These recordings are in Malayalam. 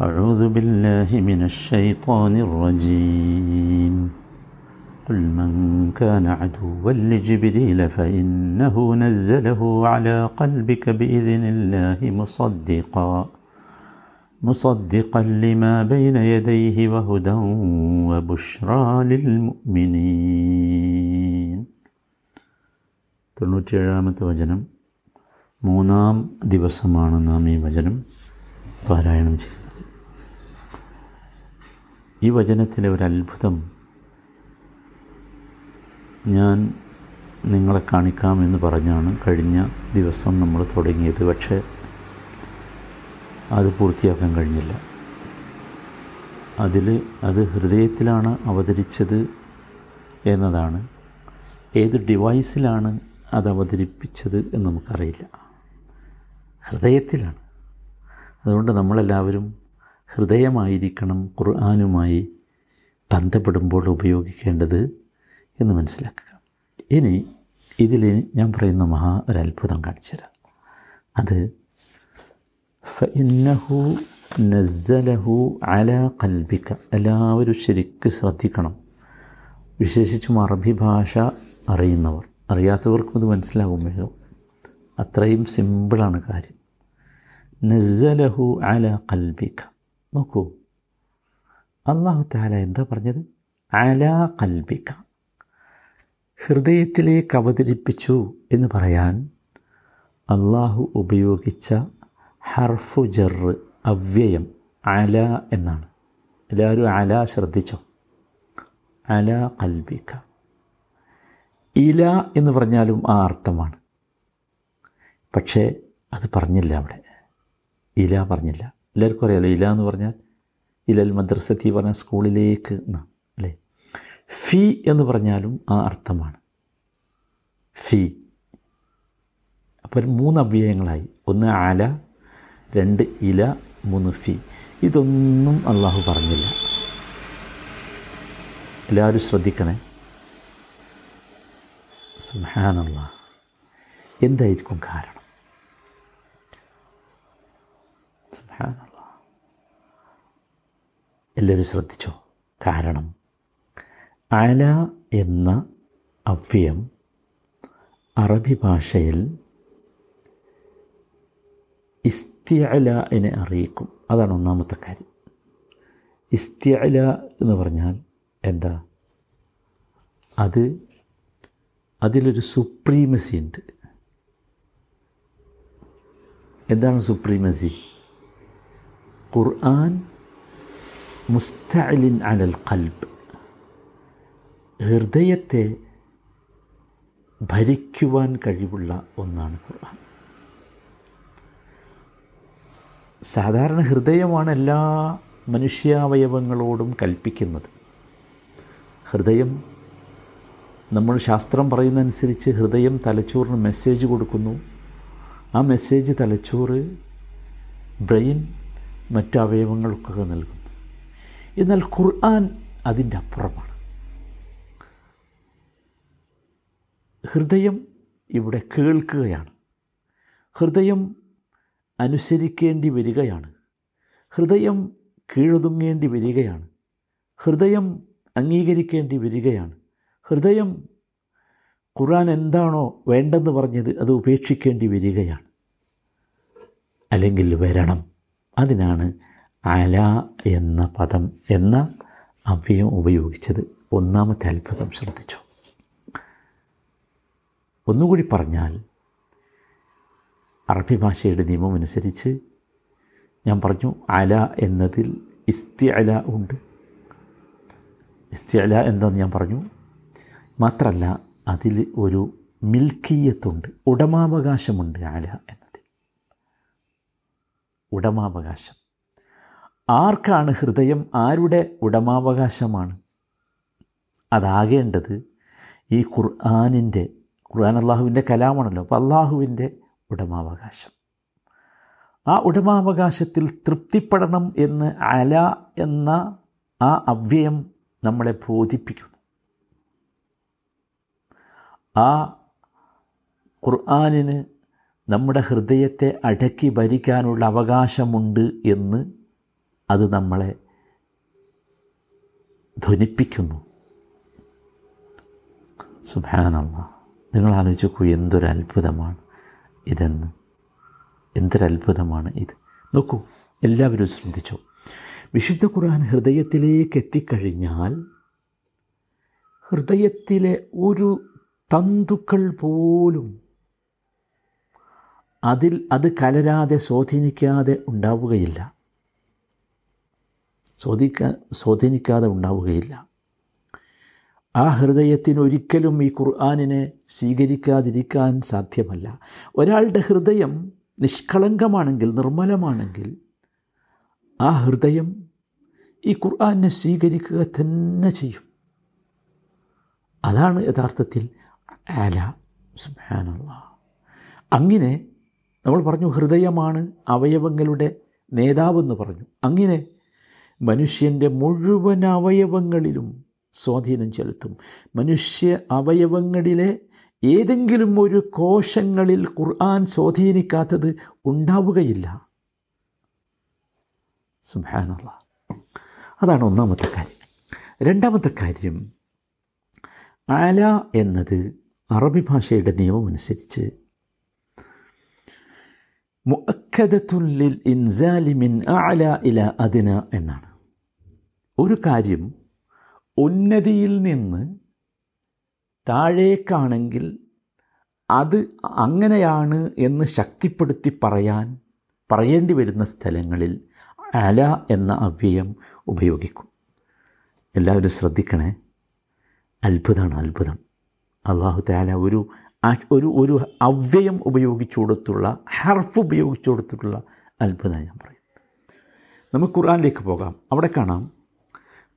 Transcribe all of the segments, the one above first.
أعوذ بالله من الشيطان الرجيم قل من كان عدوا لجبريل فإنه نزله على قلبك بإذن الله مصدقا مصدقا لما بين يديه وهدى وبشرى للمؤمنين തൊണ്ണൂറ്റിയേഴാമത്തെ വചനം മൂന്നാം ദിവസമാണ് നാം ഈ വചനം പാരായണം ചെയ്യുന്നത് ഈ വചനത്തിലെ ഒരു അത്ഭുതം ഞാൻ നിങ്ങളെ കാണിക്കാമെന്ന് പറഞ്ഞാണ് കഴിഞ്ഞ ദിവസം നമ്മൾ തുടങ്ങിയത്. പക്ഷേ അത് പൂർത്തിയാക്കാൻ കഴിഞ്ഞില്ല. അതിൽ അത് ഹൃദയത്തിലാണ് അവതരിച്ചത് എന്നതാണ്. ഏത് ഡിവൈസിലാണ് അത് അവതരിപ്പിച്ചത് എന്ന് നമുക്കറിയില്ല. ഹൃദയത്തിലാണ്. അതുകൊണ്ട് നമ്മളെല്ലാവരും ഹൃദയമായിരിക്കണം ഖുർആാനുമായി ബന്ധപ്പെടുമ്പോൾ ഉപയോഗിക്കേണ്ടത് എന്ന് മനസ്സിലാക്കുക. ഇനി ഇതിൽ ഞാൻ പറയുന്ന മഹാ ഒരു അത്ഭുതം കാണിച്ചുതരാം അത് ഫഇന്നഹു നസ്സലഹു അല കൽബിക്ക എല്ലാവരും ശരിക്ക് ശ്രദ്ധിക്കണം. വിശേഷിച്ചും അറബി ഭാഷ അറിയുന്നവർ അറിയാത്തവർക്കും ഇത് മനസ്സിലാകും വേഗം. അത്രയും സിമ്പിളാണ് കാര്യം. നസ്സലഹു അല കൽബിക്ക നോക്കൂ. അള്ളാഹു താല എന്താ പറഞ്ഞത്? ആലാ കൽബിക്ക ഹൃദയത്തിലേക്ക് അവതരിപ്പിച്ചു എന്ന് പറയാൻ അള്ളാഹു ഉപയോഗിച്ച ഹർഫു ജറ് അവ്യയം അല എന്നാണ്. എല്ലാവരും അല ശ്രദ്ധിച്ചോ? അല കൽബിക്ക ഇല എന്ന് പറഞ്ഞാലും ആ അർത്ഥമാണ്. പക്ഷേ അത് പറഞ്ഞില്ല അവിടെ. ഇല പറഞ്ഞില്ല. എല്ലാവർക്കും അറിയാലോ ഇല എന്ന് പറഞ്ഞാൽ ഇലൽ മദ്രസത്തി പറഞ്ഞാൽ സ്കൂളിലേക്ക് എന്നാണ് അല്ലേ? ഫി എന്ന് പറഞ്ഞാലും ആ അർത്ഥമാണ്. ഫി. അപ്പോൾ മൂന്ന് അവ്യയങ്ങളായി ഒന്ന് ആല രണ്ട് ഇല മൂന്ന് ഫി. ഇതൊന്നും അള്ളാഹു പറഞ്ഞില്ല. എല്ലാവരും ശ്രദ്ധിക്കണേ. സുഹാനല്ല എന്തായിരിക്കും കാരണം? സുഹാനല്ല എല്ലാവരും ശ്രദ്ധിച്ചോ? കാരണം അല എന്ന അവ്യം അറബി ഭാഷയിൽ ഇസ്തിഅലിനെ അറിയിക്കും. അതാണ് ഒന്നാമത്തെ കാര്യം. ഇസ്തിഅല എന്ന് പറഞ്ഞാൽ എന്താ? അത് അതിലൊരു സുപ്രീമസി ഉണ്ട്. എന്താണ് സുപ്രീമസി? ഖുർആൻ മുസ്തഅലിൻ അലൽ കൽബ് ഹൃദയത്തെ ഭരിക്കുവാൻ കഴിവുള്ള ഒന്നാണ് ഖുർആൻ. സാധാരണ ഹൃദയമാണ് എല്ലാ മനുഷ്യാവയവങ്ങളോടും കൽപ്പിക്കുന്നത്. ഹൃദയം നമ്മൾ ശാസ്ത്രം പറയുന്നതനുസരിച്ച് ഹൃദയം തലച്ചോറിന് മെസ്സേജ് കൊടുക്കുന്നു. ആ മെസ്സേജ് തലച്ചോറ് ബ്രെയിൻ മറ്റു അവയവങ്ങൾക്കൊക്കെ നൽകുന്നു. എന്നാൽ ഖുർആൻ അതിന്റെ അപ്പുറമാണ്. ഹൃദയം ഇവിടെ കേൾക്കുകയാണ്. ഹൃദയം അനുസരിക്കേണ്ടി വരികയാണ്. ഹൃദയം കീഴൊതുങ്ങേണ്ടി വരികയാണ്. ഹൃദയം അംഗീകരിക്കേണ്ടി വരികയാണ്. ഹൃദയം ഖുർആൻ എന്താണോ വേണ്ടെന്ന് പറഞ്ഞത് അത് ഉപേക്ഷിക്കേണ്ടി വരികയാണ്. അല്ലെങ്കിൽ വരണം. അതിനാണ് അല എന്ന പദം എന്ന അവ്യയം ഉപയോഗിച്ചത് ഒന്നാമത്തെ അത്ഭുതം ശ്രദ്ധിച്ചു. ഒന്നുകൂടി പറഞ്ഞാൽ അറബി ഭാഷയുടെ നിയമം അനുസരിച്ച് ഞാൻ പറഞ്ഞു അല എന്നതിൽ ഇസ്തി അല ഉണ്ട്. ഇസ്തി അല എന്താന്ന് ഞാൻ പറഞ്ഞു. മാത്രമല്ല അതിൽ ഒരു മിൽക്കീയത്തുണ്ട്. ഉടമാവകാശമുണ്ട് അല എന്നതിൽ. ഉടമാവകാശം. ആർക്കാണ് ഹൃദയം ആരുടെ ഉടമാവകാശമാണ്? അതാകേണ്ടത് ഈ ഖുർആാനിന്റെ ഖുർആൻ അള്ളാഹുവിന്റെ കലാമാണല്ലോ. അപ്പോൾ അള്ളാഹുവിന്റെ ഉടമാവകാശം. ആ ഉടമാവകാശത്തിൽ തൃപ്തിപ്പെടണം എന്ന് അല എന്ന ആ അവ്യയം നമ്മളെ ബോധിപ്പിക്കുന്നു. ആ ഖുർആാനിന് നമ്മുടെ ഹൃദയത്തെ അടക്കി ഭരിക്കാനുള്ള അവകാശമുണ്ട് എന്ന് അത് നമ്മളെ ധ്വനിപ്പിക്കുന്നു. സുഭാനല്ല നിങ്ങൾ ആലോചിച്ച് നോക്കൂ എന്തൊരു അത്ഭുതമാണ് ഇതെന്ന്. എന്തൊരത്ഭുതമാണ് ഇത്. നോക്കൂ എല്ലാവരും ശ്രദ്ധിച്ചു. വിശുദ്ധ ഖുർആൻ ഹൃദയത്തിലേക്ക് എത്തിക്കഴിഞ്ഞാൽ ഹൃദയത്തിലെ ഒരു തന്തുക്കൾ പോലും അതിൽ അത് കലരാതെ സ്വാധീനിക്കാതെ ഉണ്ടാവുകയില്ല. സ്വാധീനിക്കാ സ്വാധീനിക്കാതെ ഉണ്ടാവുകയില്ല. ആ ഹൃദയത്തിനൊരിക്കലും ഈ ഖുർആാനിനെ സ്വീകരിക്കാതിരിക്കാൻ സാധ്യമല്ല. ഒരാളുടെ ഹൃദയം നിഷ്കളങ്കമാണെങ്കിൽ നിർമ്മലമാണെങ്കിൽ ആ ഹൃദയം ഈ ഖുർആാനിനെ സ്വീകരിക്കുക തന്നെ ചെയ്യും. അതാണ് യഥാർത്ഥത്തിൽ ആല. സുബാനുള്ള അങ്ങനെ നമ്മൾ പറഞ്ഞു ഹൃദയമാണ് അവയവങ്ങളുടെ നേതാവെന്ന് പറഞ്ഞു. അങ്ങനെ മനുഷ്യന്റെ മുഴുവൻ അവയവങ്ങളിലും സ്വാധീനം ചെലുത്തും. മനുഷ്യ അവയവങ്ങളിലെ ഏതെങ്കിലും ഒരു കോശങ്ങളിൽ ഖുർആൻ സ്വാധീനിക്കാത്തത് ഉണ്ടാവുകയില്ല. സുഹാനുള്ള അതാണ് ഒന്നാമത്തെ കാര്യം. രണ്ടാമത്തെ കാര്യം ആല എന്നത് അറബി ഭാഷയുടെ നിയമമനുസരിച്ച് മുഅക്കദത്തുല്ലിൽ ഇൻസാലി മിൻ അല ഇല അദിന എന്നാണ്. ഒരു കാര്യം ഉന്നതിയിൽ നിന്ന് താഴേക്കാണെങ്കിൽ അത് അങ്ങനെയാണ് എന്ന് ശക്തിപ്പെടുത്തി പറയാൻ പറയേണ്ടി വരുന്ന സ്ഥലങ്ങളിൽ അല എന്ന അവ്യയം ഉപയോഗിക്കും. എല്ലാവരും ശ്രദ്ധിക്കണേ. അത്ഭുതമാണ് അത്ഭുതം. അള്ളാഹു താല ഒരു ഒരു ഒരു അവ്യയം ഉപയോഗിച്ചു കൊടുത്തുള്ള ഹർഫ് ഉപയോഗിച്ചു കൊടുത്തിട്ടുള്ള അത്ഭുതം ഞാൻ പറയും നമുക്ക് ഖുർആനിലേക്ക് പോകാം അവിടെ കാണാം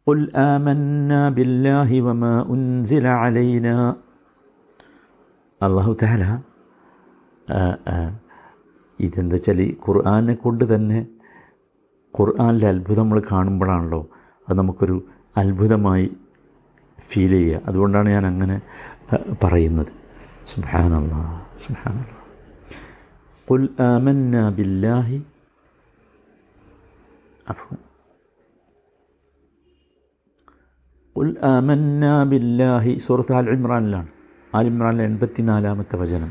قل آمنا بالله وما أنزل علينا അള്ളാഹു താല ഇതെന്താ വെച്ചാൽ ഈ ഖുർആനെ കൊണ്ട് തന്നെ ഖുർആനിലെ അത്ഭുതം നമ്മൾ കാണുമ്പോഴാണല്ലോ അത് നമുക്കൊരു അത്ഭുതമായി ഫീൽ ചെയ്യുക അതുകൊണ്ടാണ് ഞാൻ അങ്ങനെ പറയുന്നത് സുബാനല്ല സുബാനല്ല قل آمنا بالله عفوا قل آمنا بالله സൂറത്ത് ആൽ ഇമ്രാനിലാണ് ആൽ ഇമ്രാനിലെ എൺപത്തി നാലാമത്തെ വചനം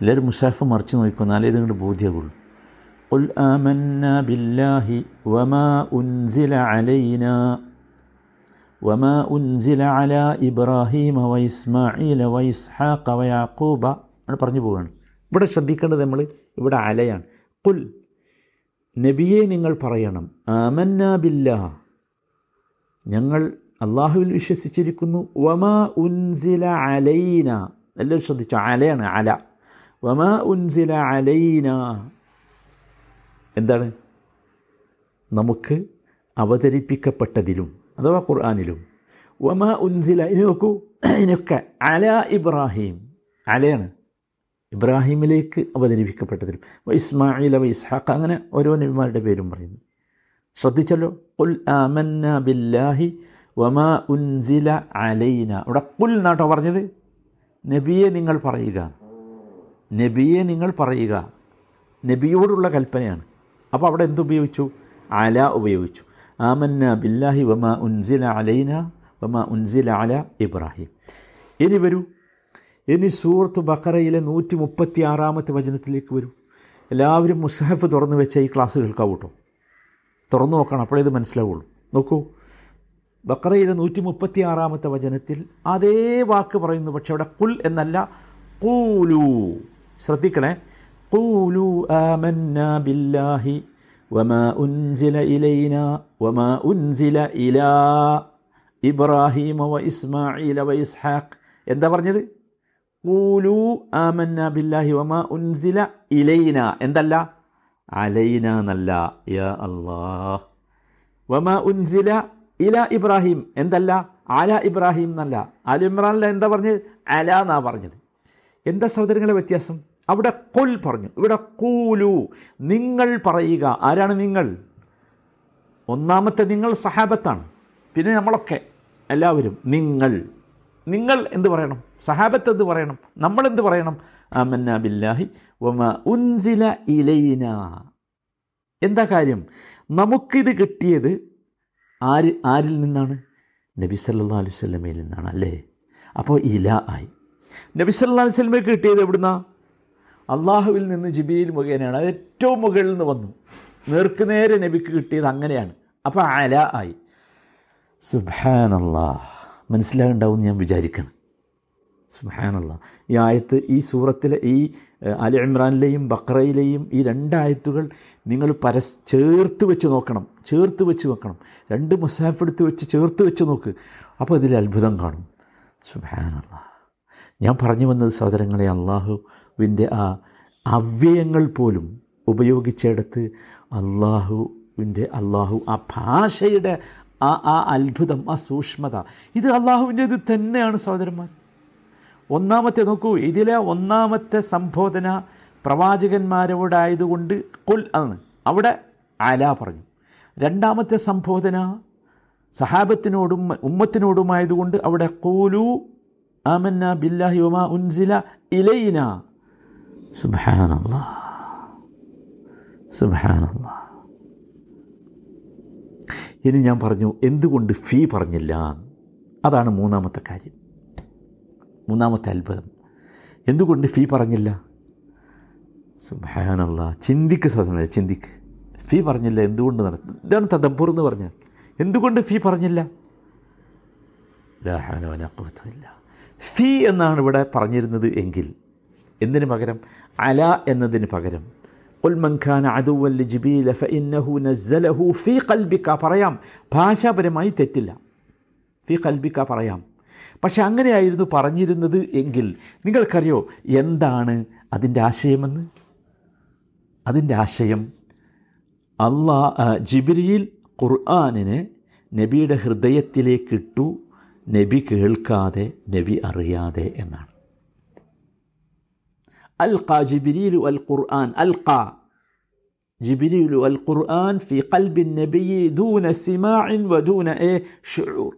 എല്ലാവരും മുസാഫ് മറിച്ച് നോക്കിക്കോ എന്നാലേ ഇതുകൊണ്ട് ബോധ്യമുള്ളൂ قل آمنا بالله وما أنزل علينا وما أنزل على إبراهيم وإسماعيل وإسحاق ويعقوب ആണ് പറഞ്ഞു പോവുകയാണ് ഇവിടെ ശ്രദ്ധിക്കേണ്ടത് നമ്മൾ ഇവിടെ അലയാണ് കുൽ നബിയെ നിങ്ങൾ പറയണം ആമന്ന ബില്ല ഞങ്ങൾ അള്ളാഹുവിൽ വിശ്വസിച്ചിരിക്കുന്നു വമാ ഉൻസില അലൈന എല്ലാവരും ശ്രദ്ധിച്ചു അലയാണ് അല വമാ ഉൻസില അലൈന എന്താണ് നമുക്ക് അവതരിപ്പിക്കപ്പെട്ടതിലും അഥവാ ഖുർആാനിലും. വമ ഉൻസില ഇനി നോക്കൂ. ഇതിനൊക്കെ അല ഇബ്രാഹിം. അലയാണ്. ഇബ്രാഹിമിലേക്ക് അവതരിപ്പിക്കപ്പെട്ടതിലും. ഇസ്മായിൽ അവ ഇസ്ഹാഖ് അങ്ങനെ ഓരോ നബിമാരുടെ പേരും പറയുന്നു. ശ്രദ്ധിച്ചല്ലോ? ഉൽ ആമന്ന ബില്ലാഹി വമ ഉൻസില അലൈന. അവിടെ കുൽ എന്നാട്ടോ പറഞ്ഞത്? നബിയെ നിങ്ങൾ പറയുക. നബിയെ നിങ്ങൾ പറയുക. നബിയോടുള്ള കൽപ്പനയാണ്. അപ്പോൾ അവിടെ എന്തുപയോഗിച്ചു? അല ഉപയോഗിച്ചു. ആമന്ന ബില്ലാഹി വമ ഉൻസില അലൈന വമ ഉൻസില അല ഇബ്രാഹിം. ഇനി വരൂ. ഇനി സൂറത്ത് ബക്കറയിലെ നൂറ്റി മുപ്പത്തി ആറാമത്തെ വചനത്തിലേക്ക് വരൂ. എല്ലാവരും മുസഹഫ് തുറന്നു വെച്ച ഈ ക്ലാസ് കേൾക്കാവൂ കേട്ടോ തുറന്നു നോക്കണം അപ്പോഴേ ഇത് മനസ്സിലാവുള്ളൂ. നോക്കൂ. ബക്കറയിലെ നൂറ്റി മുപ്പത്തി ആറാമത്തെ വചനത്തിൽ അതേ വാക്ക് പറയുന്നു പക്ഷെ അവിടെ കുൽ എന്നല്ല കൂലു ശ്രദ്ധിക്കണേ. കൂലു ആമന്ന ബില്ലാഹി വമാ ഉൻസില ഇലൈന വമാ ഉൻസില ഇലാ ഇബ്രാഹിമ വ ഇസ്മായില വ ഇസ്ഹാഖ് എന്താ പറഞ്ഞത്? കൂലു ആമന്ന ബില്ലാഹി വമ ഉൻസില ഇലൈന. എന്തല്ല? അലൈന എന്നല്ല യാ അള്ളാഹ് വമ ഉൻസില ഇല ഇബ്രാഹിം. എന്തല്ല? അല ഇബ്രാഹിം എന്നല്ല. അൽ ഇമ്രാനിൽ എന്താ പറഞ്ഞത്? അല എന്നാ പറഞ്ഞത്. എന്താ സഹോദരങ്ങളെ വ്യത്യാസം? അവിടെ കൊൽ പറഞ്ഞു. ഇവിടെ കൂലു നിങ്ങൾ പറയുക. ആരാണ് നിങ്ങൾ? ഒന്നാമത്തെ നിങ്ങൾ സഹാബത്താണ്. പിന്നെ നമ്മളൊക്കെ. എല്ലാവരും നിങ്ങൾ. നിങ്ങൾ എന്ത് പറയണം? സഹാബത്ത് എന്ത് പറയണം? നമ്മൾ എന്ത് പറയണം? അമന്ന ബില്ലാഹി വമ ഉൻസില ഇലൈന. എന്താ കാര്യം? നമുക്കിത് കിട്ടിയത് ആര് ആരിൽ നിന്നാണ്? നബി സല്ലാ അലൈഹി നിന്നാണ് അല്ലേ? അപ്പോൾ ഇല ആയി. നബി സല്ലാ അലൈഹി കിട്ടിയത് എവിടുന്നാ? അള്ളാഹുവിൽ നിന്ന് ജിബിയിൽ മുഖേനയാണ്. അത് ഏറ്റവും മുകളിൽ നിന്ന് വന്നു. നേർക്കുനേരെ നബിക്ക് കിട്ടിയത് അങ്ങനെയാണ്. അപ്പോൾ അല ആയി. സുബാനല്ലാ മനസ്സിലാകുണ്ടാവും ഞാൻ വിചാരിക്കണം. സുബാനല്ല ഈ ആയത്ത് ഈ സൂറത്തിലെ ഈ അലി ഇമ്രാനിലെയും ബക്രയിലെയും ഈ രണ്ടായത്തുകൾ നിങ്ങൾ പരസ് ചേർത്ത് വെച്ച് നോക്കണം. ചേർത്ത് വെച്ച് നോക്കണം രണ്ട് മുസാഫ് എടുത്ത് വെച്ച് ചേർത്ത് വെച്ച് നോക്ക്. അപ്പോൾ ഇതിൽ അത്ഭുതം കാണും. സുബാനല്ല ഞാൻ പറഞ്ഞു വന്നത് സഹോദരങ്ങളെ അള്ളാഹുവിന്റെ ആ അവ്യയങ്ങൾ പോലും ഉപയോഗിച്ചെടുത്ത് അള്ളാഹുവിന്റെ അള്ളാഹു ആ ഭാഷയുടെ ആ ആ അത്ഭുതം ആ സൂക്ഷ്മത. ഇത് അള്ളാഹുവിന്റെ ഇത് തന്നെയാണ് സഹോദരന്മാർ. ഒന്നാമത്തെ നോക്കൂ ഇതിലെ ഒന്നാമത്തെ സംബോധന പ്രവാചകന്മാരോടായതുകൊണ്ട് കൊൽ ആണ്. അവിടെ ആല പറഞ്ഞു. രണ്ടാമത്തെ സംബോധന സഹാബത്തിനോടും ഉമ്മത്തിനോടുമായതുകൊണ്ട് അവിടെ കോലു ആമന്ന ബില്ലാഹി വമാ ഉൻസില ഇലൈന സുബാനല്ലാ സുബാനല്ലാ ഇനി ഞാൻ പറഞ്ഞു എന്തുകൊണ്ട് ഫീ പറഞ്ഞില്ല? അതാണ് മൂന്നാമത്തെ കാര്യം. മൂന്നാമത്തെ അത്ഭുതം. എന്തുകൊണ്ട് ഫീ പറഞ്ഞില്ല? സുബാനല്ല ചിന്തിക്ക് സാധനമല്ല ചിന്തിക്ക്. ഫീ പറഞ്ഞില്ല എന്തുകൊണ്ട് നടത്തും ഇതാണ് തദബ്ബൂർ എന്ന് പറഞ്ഞാൽ. എന്തുകൊണ്ട് ഫീ പറഞ്ഞില്ല? ലാഹാനവനക്കുവത്തില്ല ഫീ എന്നാണ് ഇവിടെ പറഞ്ഞിരുന്നത് എങ്കിൽ എന്തിനു പകരം? അല എന്നതിന് പകരം. ഉൽമൻഖാൻ അതുവല്ലി ജിബീല ഫഇന്നഹു നസ്സലഹു ഫി കൽബിക്ക പറയാം. ഭാഷാപരമായി തെറ്റില്ല. ഫി കൽബിക്ക പറയാം. പക്ഷെ അങ്ങനെയായിരുന്നു പറഞ്ഞിരുന്നത് എങ്കിൽ നിങ്ങൾക്കറിയോ എന്താണ് അതിന്റെ ആശയമെന്ന്? അതിന്റെ ആശയം അള്ളാ ജിബിരിയിൽ ഖുർആാനിനെ നബിയുടെ ഹൃദയത്തിലേക്ക് ഇട്ടു. നബി കേൾക്കാതെ നബി അറിയാതെ എന്നാണ്. അൽഖ ജിബിരിലു അൽ ഖുർആൻ അൽഖ ജിബിരിലു അൽ ഖുർആൻ ഫി ഖൽബിൻ നബി ദൂന സിമാഇൻ വദൂന എ ഷുഊർ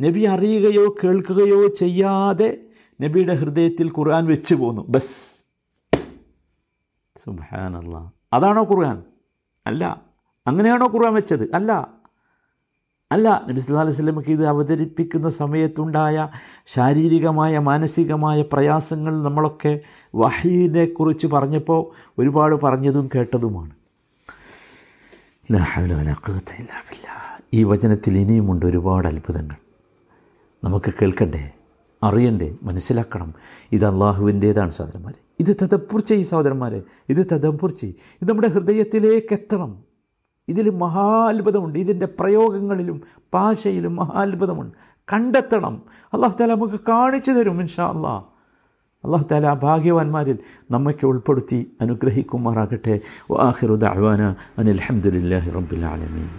നബി അറിയുകയോ കേൾക്കുകയോ ചെയ്യാതെ നബിയുടെ ഹൃദയത്തിൽ ഖുർആൻ വെച്ച് പോന്നു. ബസ്. സുബാനല്ല അതാണോ ഖുർആൻ? അല്ല. അങ്ങനെയാണോ ഖുർആൻ വെച്ചത്? അല്ല. അല്ല നബി സല്ലാ സ്വലമക്ക് ഇത് അവതരിപ്പിക്കുന്ന സമയത്തുണ്ടായ ശാരീരികമായ മാനസികമായ പ്രയാസങ്ങൾ നമ്മളൊക്കെ വഹീനെ കുറിച്ച് പറഞ്ഞപ്പോൾ ഒരുപാട് പറഞ്ഞതും കേട്ടതുമാണ്. ഈ വചനത്തിൽ ഇനിയുമുണ്ട് ഒരുപാട് അത്ഭുതങ്ങൾ. നമുക്ക് കേൾക്കണ്ടേ? അറിയണ്ടേ? മനസ്സിലാക്കണം. ഇത് അള്ളാഹുവിന്റേതാണ് സഹോദരന്മാർ ഇത് തദപ്പുർ ചെയ്യും സഹോദരന്മാരെ. ഇത് തദപ്പുർ ചെയ്യും. ഇത് നമ്മുടെ ഹൃദയത്തിലേക്ക് എത്തണം. ഇതിൽ മഹാത്ഭുതമുണ്ട്. ഇതിന്റെ പ്രയോഗങ്ങളിലും ഭാഷയിലും മഹാത്ഭുതമുണ്ട്. കണ്ടെത്തണം. അള്ളാഹു താല നമുക്ക് കാണിച്ചു തരും ഇൻഷാ അള്ളാഹ് അള്ളാഹു താല ഭാഗ്യവാന്മാരിൽ നമ്മയ്ക്ക് ഉൾപ്പെടുത്തി അനുഗ്രഹിക്കുമാറാകട്ടെ. വാഹിറുദ് അഹ്വാന അനിൽ അഹമ്മദില്ലാഹി റബ്ബിൽ ആലമീൻ.